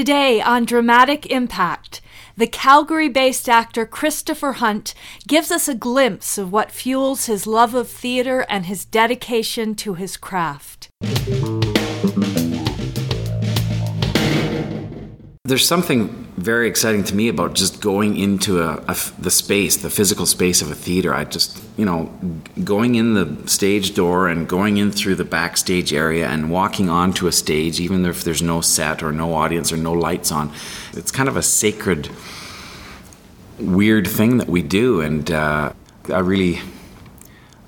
Today on Dramatic Impact, the Calgary based actor Christopher Hunt gives us a glimpse of what fuels his love of theater and his dedication to his craft. There's something very exciting to me about just going into a, a, the space, the physical space of a theater. I just, you know, going in the stage door and going in through the backstage area and walking onto a stage, even if there's no set or no audience or no lights on. It's kind of a sacred, weird thing that we do, and uh, I really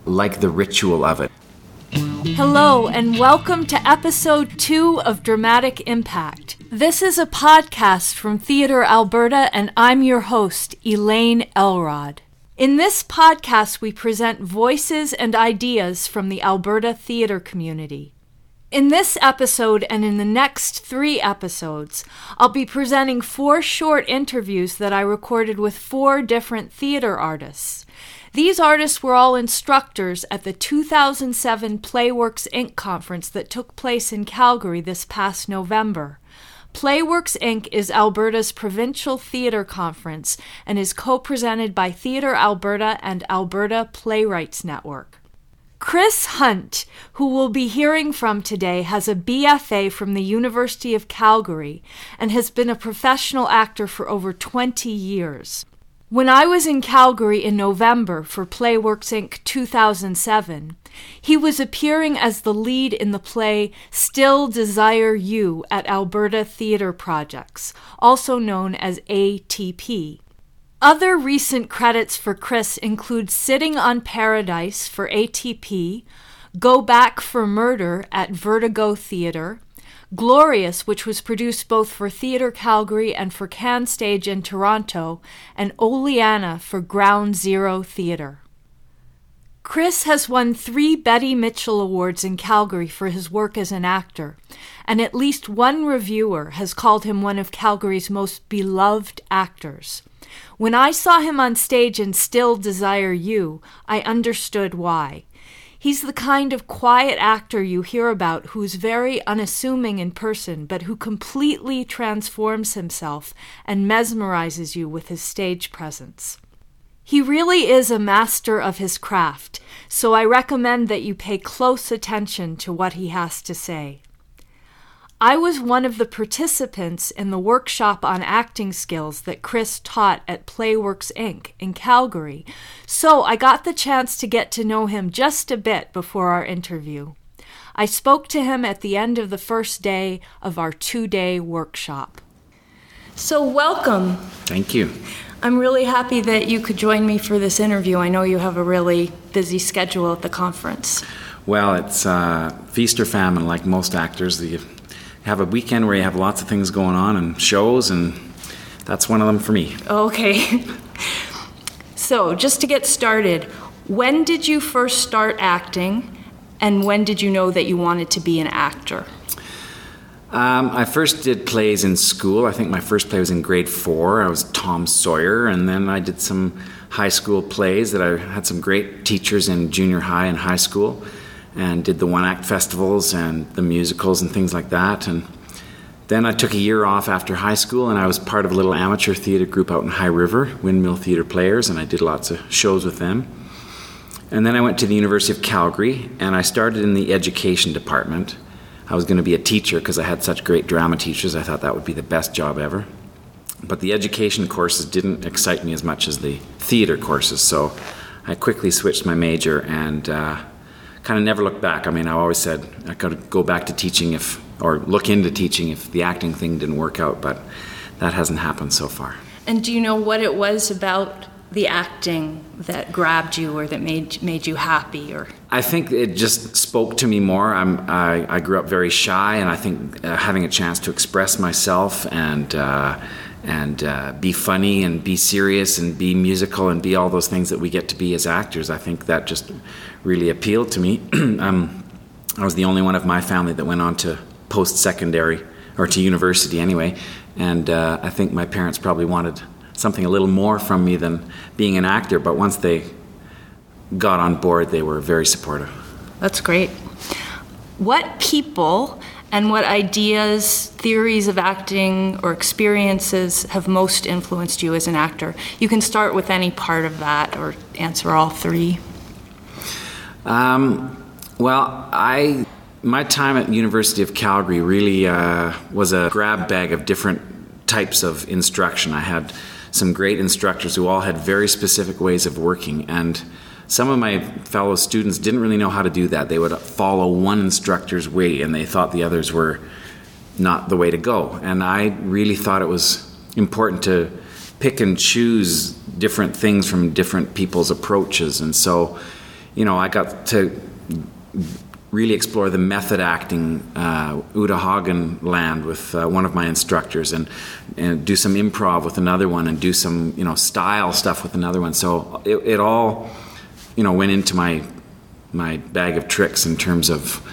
like the ritual of it. Hello, and welcome to episode two of Dramatic Impact. This is a podcast from Theatre Alberta, and I'm your host, Elaine Elrod. In this podcast, we present voices and ideas from the Alberta theatre community. In this episode and in the next three episodes, I'll be presenting four short interviews that I recorded with four different theatre artists. These artists were all instructors at the 2007 PlayWorks Ink conference that took place in Calgary this past November. PlayWorks Ink is Alberta's provincial theatre conference and is co presented by Theatre Alberta and Alberta Playwrights Network. Chris Hunt, who we'll be hearing from today, has a BFA from the University of Calgary and has been a professional actor for over 20 years. When I was in Calgary in November for PlayWorks Ink 2007, he was appearing as the lead in the play Still Desire You at Alberta Theatre Projects, also known as ATP. Other recent credits for Chris include Sitting on Paradise for ATP, Go Back for Murder at Vertigo Theatre, Glorious, which was produced both for Theatre Calgary and for CanStage in Toronto, and Oleanna for Ground Zero Theatre. Chris has won three Betty Mitchell Awards in Calgary for his work as an actor, and at least one reviewer has called him one of Calgary's most beloved actors. When I saw him on stage in Still Desire You, I understood why. He's the kind of quiet actor you hear about who's very unassuming in person, but who completely transforms himself and mesmerizes you with his stage presence. He really is a master of his craft, so I recommend that you pay close attention to what he has to say. I was one of the participants in the workshop on acting skills that Chris taught at PlayWorks Ink in Calgary, so I got the chance to get to know him just a bit before our interview. I spoke to him at the end of the first day of our two day workshop. So, welcome. Thank you. I'm really happy that you could join me for this interview. I know you have a really busy schedule at the conference. Well, it's uh, feast or famine, like most actors. The have a weekend where you have lots of things going on and shows, and that's one of them for me. Okay. so, just to get started, when did you first start acting, and when did you know that you wanted to be an actor? Um, I first did plays in school. I think my first play was in grade four. I was Tom Sawyer, and then I did some high school plays that I had some great teachers in junior high and high school and did the one act festivals and the musicals and things like that. And then I took a year off after high school and I was part of a little amateur theatre group out in High River, Windmill Theatre Players, and I did lots of shows with them. And then I went to the University of Calgary and I started in the education department. I was going to be a teacher because I had such great drama teachers. I thought that would be the best job ever. But the education courses didn't excite me as much as the theatre courses, so I quickly switched my major and uh, kind of never looked back. I mean, I always said I could go back to teaching if, or look into teaching if the acting thing didn't work out, but that hasn't happened so far. And do you know what it was about the acting that grabbed you or that made made you happy or I think it just spoke to me more I'm, I, I grew up very shy and I think uh, having a chance to express myself and uh, and uh, be funny and be serious and be musical and be all those things that we get to be as actors. I think that just really appealed to me. um, I was the only one of my family that went on to post secondary or to university anyway, and uh, I think my parents probably wanted something a little more from me than being an actor. But once they got on board, they were very supportive. That's great. What people and what ideas, theories of acting, or experiences have most influenced you as an actor? You can start with any part of that or answer all three. Um, well, I my time at University of Calgary really uh, was a grab bag of different types of instruction. I had some great instructors who all had very specific ways of working and some of my fellow students didn't really know how to do that. They would follow one instructor's way and they thought the others were not the way to go. And I really thought it was important to pick and choose different things from different people's approaches. And so, you know, I got to really explore the method acting uh, Uta Hagen land with uh, one of my instructors and, and do some improv with another one and do some, you know, style stuff with another one. So it, it all you know, went into my my bag of tricks in terms of,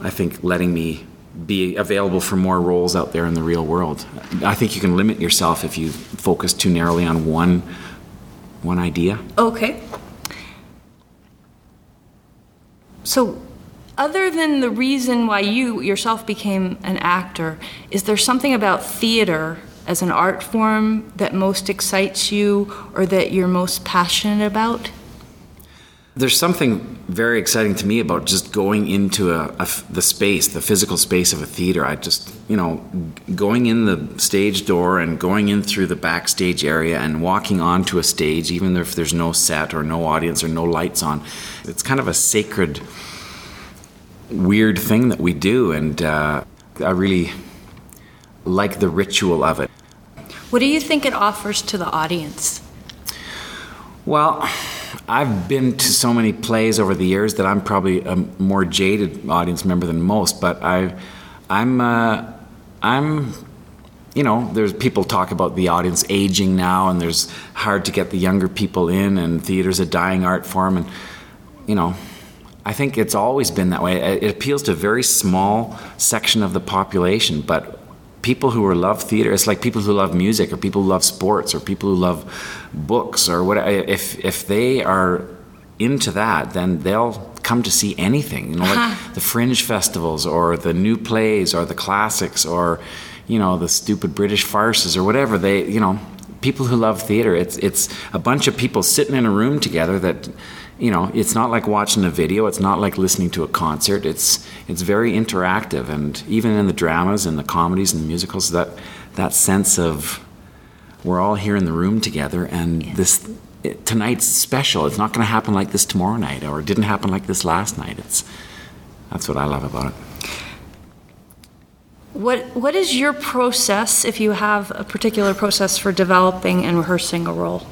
I think, letting me be available for more roles out there in the real world. I think you can limit yourself if you focus too narrowly on one one idea. Okay. So, other than the reason why you yourself became an actor, is there something about theater as an art form that most excites you or that you're most passionate about? There's something very exciting to me about just going into a, a, the space, the physical space of a theater. I just, you know, going in the stage door and going in through the backstage area and walking onto a stage, even if there's no set or no audience or no lights on. It's kind of a sacred, weird thing that we do, and uh, I really like the ritual of it. What do you think it offers to the audience? Well, I've been to so many plays over the years that I'm probably a more jaded audience member than most. But I, I'm, uh, I'm, you know, there's people talk about the audience aging now, and there's hard to get the younger people in, and theater's a dying art form, and you know, I think it's always been that way. It appeals to a very small section of the population, but people who love theater it's like people who love music or people who love sports or people who love books or what if if they are into that then they'll come to see anything you know uh-huh. like the fringe festivals or the new plays or the classics or you know the stupid british farces or whatever they you know people who love theater it's it's a bunch of people sitting in a room together that you know, it's not like watching a video. It's not like listening to a concert. It's it's very interactive, and even in the dramas and the comedies and the musicals, that that sense of we're all here in the room together, and yeah. this it, tonight's special. It's not going to happen like this tomorrow night, or it didn't happen like this last night. It's that's what I love about it. What what is your process if you have a particular process for developing and rehearsing a role?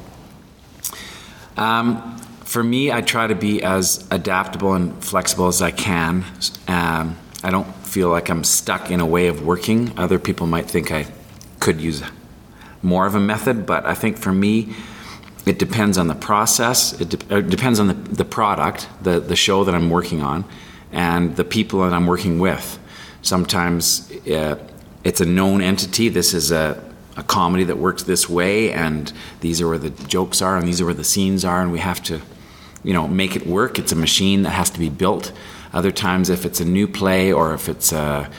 Um, for me, I try to be as adaptable and flexible as I can. Um, I don't feel like I'm stuck in a way of working. Other people might think I could use more of a method, but I think for me, it depends on the process. It, de- it depends on the, the product, the, the show that I'm working on, and the people that I'm working with. Sometimes uh, it's a known entity. This is a, a comedy that works this way, and these are where the jokes are, and these are where the scenes are, and we have to you know make it work. It's a machine that has to be built. Other times, if it's a new play or if it's a,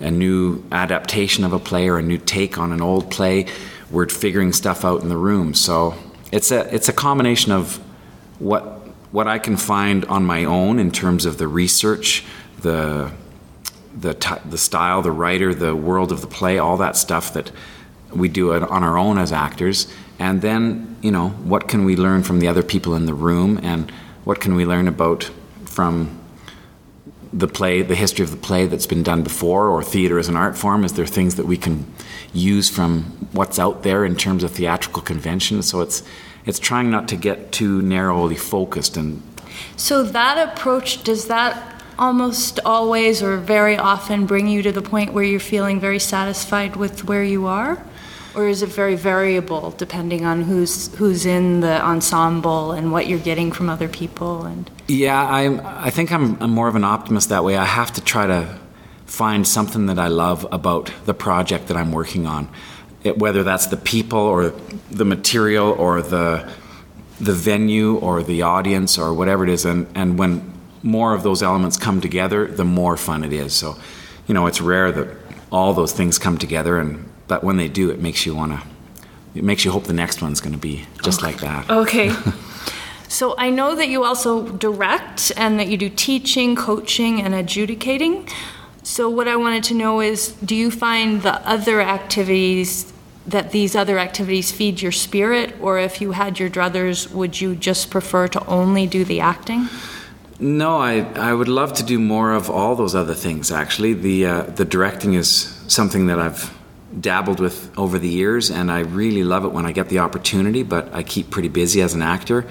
a new adaptation of a play or a new take on an old play, we're figuring stuff out in the room. So it's a it's a combination of what what I can find on my own in terms of the research, the the t- the style, the writer, the world of the play, all that stuff that we do it on our own as actors, and then you know what can we learn from the other people in the room? And what can we learn about from the play the history of the play that's been done before? Or theater as an art form? Is there things that we can use from what's out there in terms of theatrical convention? So it's it's trying not to get too narrowly focused and so that approach does that almost always or very often bring you to the point where you're feeling very satisfied with where you are or is it very variable depending on who's who's in the ensemble and what you're getting from other people and? Yeah i i think I'm, I'm more of an optimist that way. I have to try to find something that i love about the project that i'm working on. It, whether that's the people or the material or the the venue or the audience or whatever it is. And and when more of those elements come together the more fun it is. So you know, it's rare that all those things come together, and but when they do, it makes you want to. It makes you hope the next one's going to be just okay. like that. Okay. so I know that you also direct and that you do teaching, coaching, and adjudicating. So what I wanted to know is, do you find the other activities that these other activities feed your spirit, or if you had your druthers, would you just prefer to only do the acting? No, I, I would love to do more of all those other things. Actually, the uh, the directing is something that I've dabbled with over the years, and I really love it when I get the opportunity. But I keep pretty busy as an actor.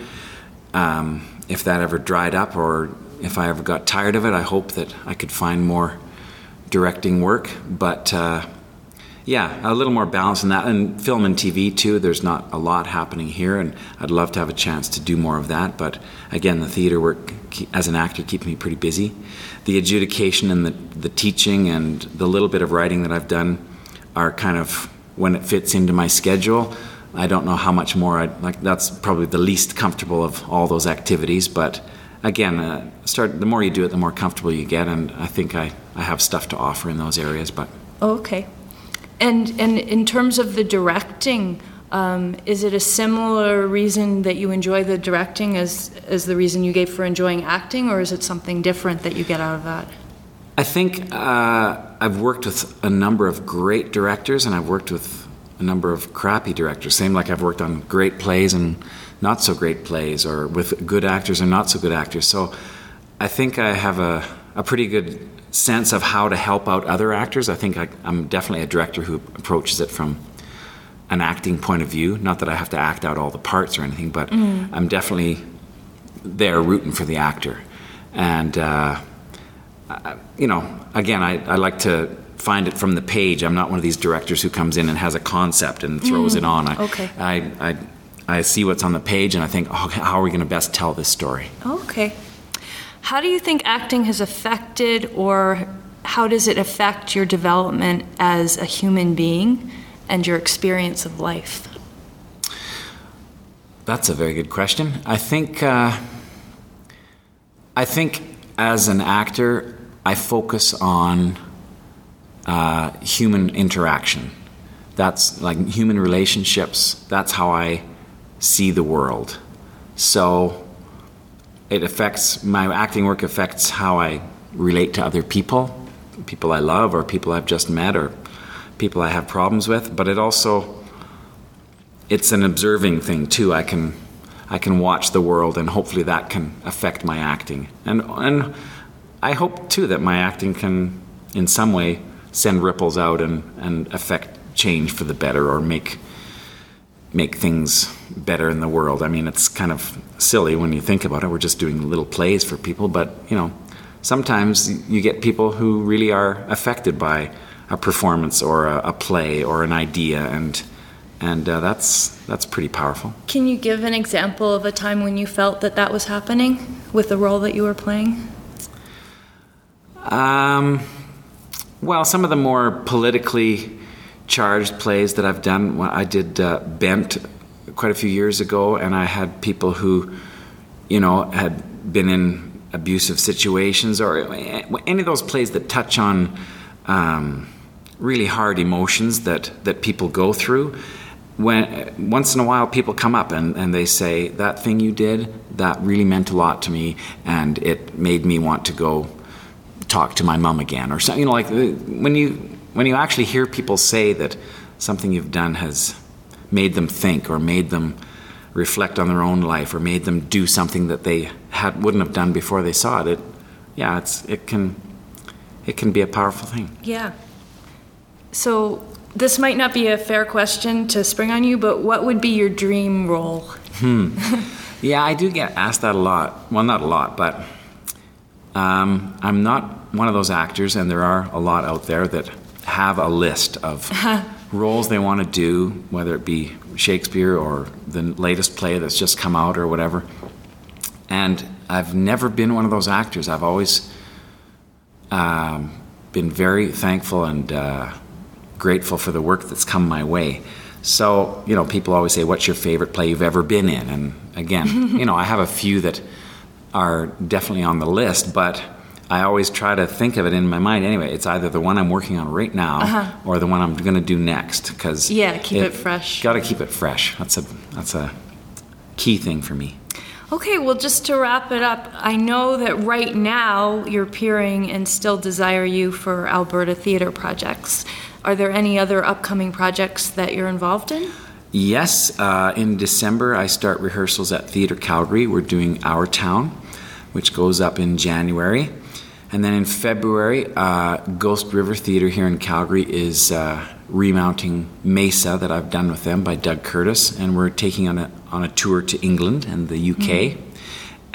Um, if that ever dried up, or if I ever got tired of it, I hope that I could find more directing work. But uh, yeah, a little more balance in that. And film and TV too, there's not a lot happening here, and I'd love to have a chance to do more of that. But again, the theater work as an actor keeps me pretty busy. The adjudication and the, the teaching and the little bit of writing that I've done are kind of when it fits into my schedule. I don't know how much more I like. That's probably the least comfortable of all those activities, but again, uh, start the more you do it, the more comfortable you get, and I think I, I have stuff to offer in those areas. But okay, and and in terms of the directing, um, is it a similar reason that you enjoy the directing as as the reason you gave for enjoying acting, or is it something different that you get out of that? I think uh, I've worked with a number of great directors, and I've worked with a number of crappy directors. Same like I've worked on great plays and not so great plays, or with good actors and not so good actors. So I think I have a, a pretty good sense of how to help out other actors. I think I, am definitely a director who approaches it from an acting point of view. Not that I have to act out all the parts or anything, but mm. I'm definitely there rooting for the actor. And, uh, I, you know, again, I, I, like to find it from the page. I'm not one of these directors who comes in and has a concept and throws mm. it on. I, okay. I, I, I see what's on the page and I think, oh, how are we going to best tell this story? Okay. How do you think acting has affected, or how does it affect your development as a human being and your experience of life? That's a very good question. I think, uh, I think as an actor, I focus on uh, human interaction. That's like human relationships. That's how I see the world. So it affects my acting work affects how I relate to other people, people I love or people I've just met or people I have problems with, but it also it's an observing thing too. I can I can watch the world and hopefully that can affect my acting. And and I hope too that my acting can in some way send ripples out and, and affect change for the better or make make things better in the world. I mean, it's kind of silly when you think about it. We're just doing little plays for people, but you know, sometimes you get people who really are affected by a performance or a, a play or an idea, and and uh, that's that's pretty powerful. Can you give an example of a time when you felt that that was happening with the role that you were playing? Um, well, some of the more politically charged plays that I've done. I did uh, Bent quite a few years ago, and I had people who, you know, had been in abusive situations or any of those plays that touch on um, really hard emotions that, that people go through. When once in a while people come up and, and they say that thing you did that really meant a lot to me and it made me want to go talk to my mom again or something you know like when you when you actually hear people say that something you've done has made them think or made them reflect on their own life or made them do something that they had wouldn't have done before they saw it, it yeah, it's it can it can be a powerful thing. Yeah. So this might not be a fair question to spring on you, but what would be your dream role? Hmm. yeah, I do get asked that a lot. Well, not a lot, but um, I'm not one of those actors, and there are a lot out there that have a list of roles they want to do, whether it be Shakespeare or the latest play that's just come out or whatever. And I've never been one of those actors. I've always um, been very thankful and uh, grateful for the work that's come my way. So, you know, people always say, What's your favorite play you've ever been in? And again, you know, I have a few that are definitely on the list, but I always try to think of it in my mind anyway. It's either the one I'm working on right now Uh-huh. or the one I'm going to do next. Because Yeah, keep it fresh. Got to keep it fresh. That's a that's a key thing for me. Okay, well, just to wrap it up, I know that right now you're peering and still desire you for Alberta theater projects. Are there any other upcoming projects that you're involved in? Yes, uh, in December I start rehearsals at Theatre Calgary. We're doing Our Town, which goes up in January. And then in February, uh, Ghost River Theatre here in Calgary is uh, remounting Mesa that I've done with them by Doug Curtis, and we're taking on a on a tour to England and the UK.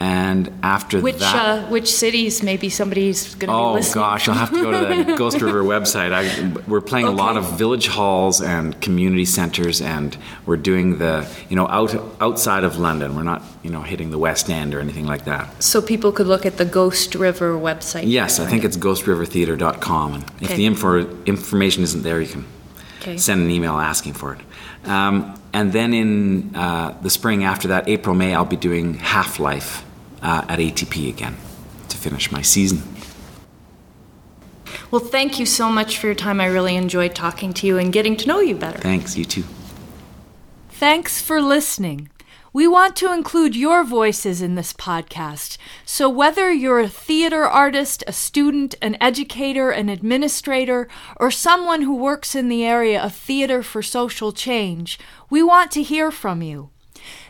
And after Which that, uh, which cities? Maybe somebody's going to be Oh listening. gosh, I'll have to go to the Ghost River website. I, we're playing a lot of village halls and community centers, and we're doing the you know out outside of London. We're not you know hitting the West End or anything like that. So people could look at the Ghost River website. Yes, I think it's ghostrivertheater.com, and if the info, information isn't there, you can Okay. send an email asking for it. Um, and then in uh, the spring after that, April May, I'll be doing Half Life uh, at ATP again to finish my season. Well, thank you so much for your time. I really enjoyed talking to you and getting to know you better. Thanks, you too. Thanks for listening. We want to include your voices in this podcast. So, whether you're a theater artist, a student, an educator, an administrator, or someone who works in the area of theater for social change, we want to hear from you.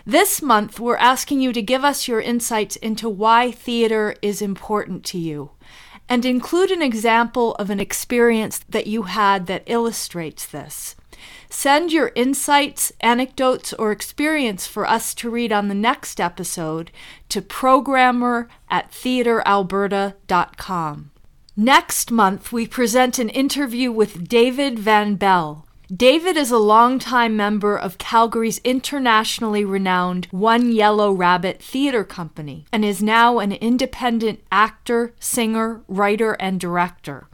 This month, we're asking you to give us your insights into why theater is important to you and include an example of an experience that you had that illustrates this. Send your insights, anecdotes, or experience for us to read on the next episode to programmer at theateralberta.com. Next month, we present an interview with David Van Belle. David is a longtime member of Calgary's internationally renowned One Yellow Rabbit Theater Company and is now an independent actor, singer, writer, and director.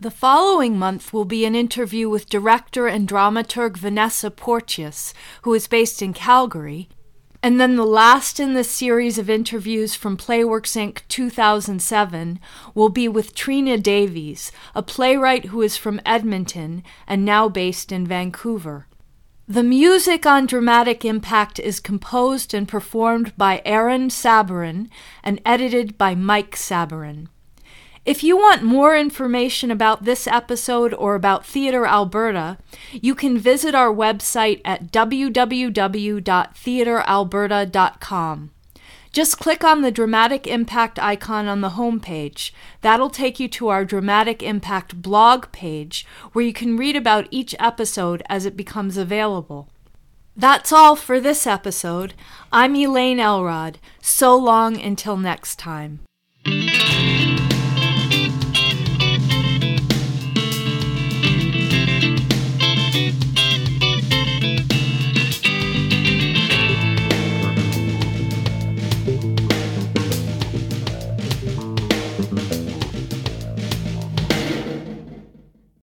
The following month will be an interview with director and dramaturg Vanessa Porteous, who is based in Calgary. And then the last in the series of interviews from PlayWorks Ink 2007 will be with Trina Davies, a playwright who is from Edmonton and now based in Vancouver. The music on Dramatic Impact is composed and performed by Aaron Sabarin and edited by Mike Sabarin. If you want more information about this episode or about Theatre Alberta, you can visit our website at www.theatrealberta.com. Just click on the Dramatic Impact icon on the homepage. That'll take you to our Dramatic Impact blog page where you can read about each episode as it becomes available. That's all for this episode. I'm Elaine Elrod. So long until next time.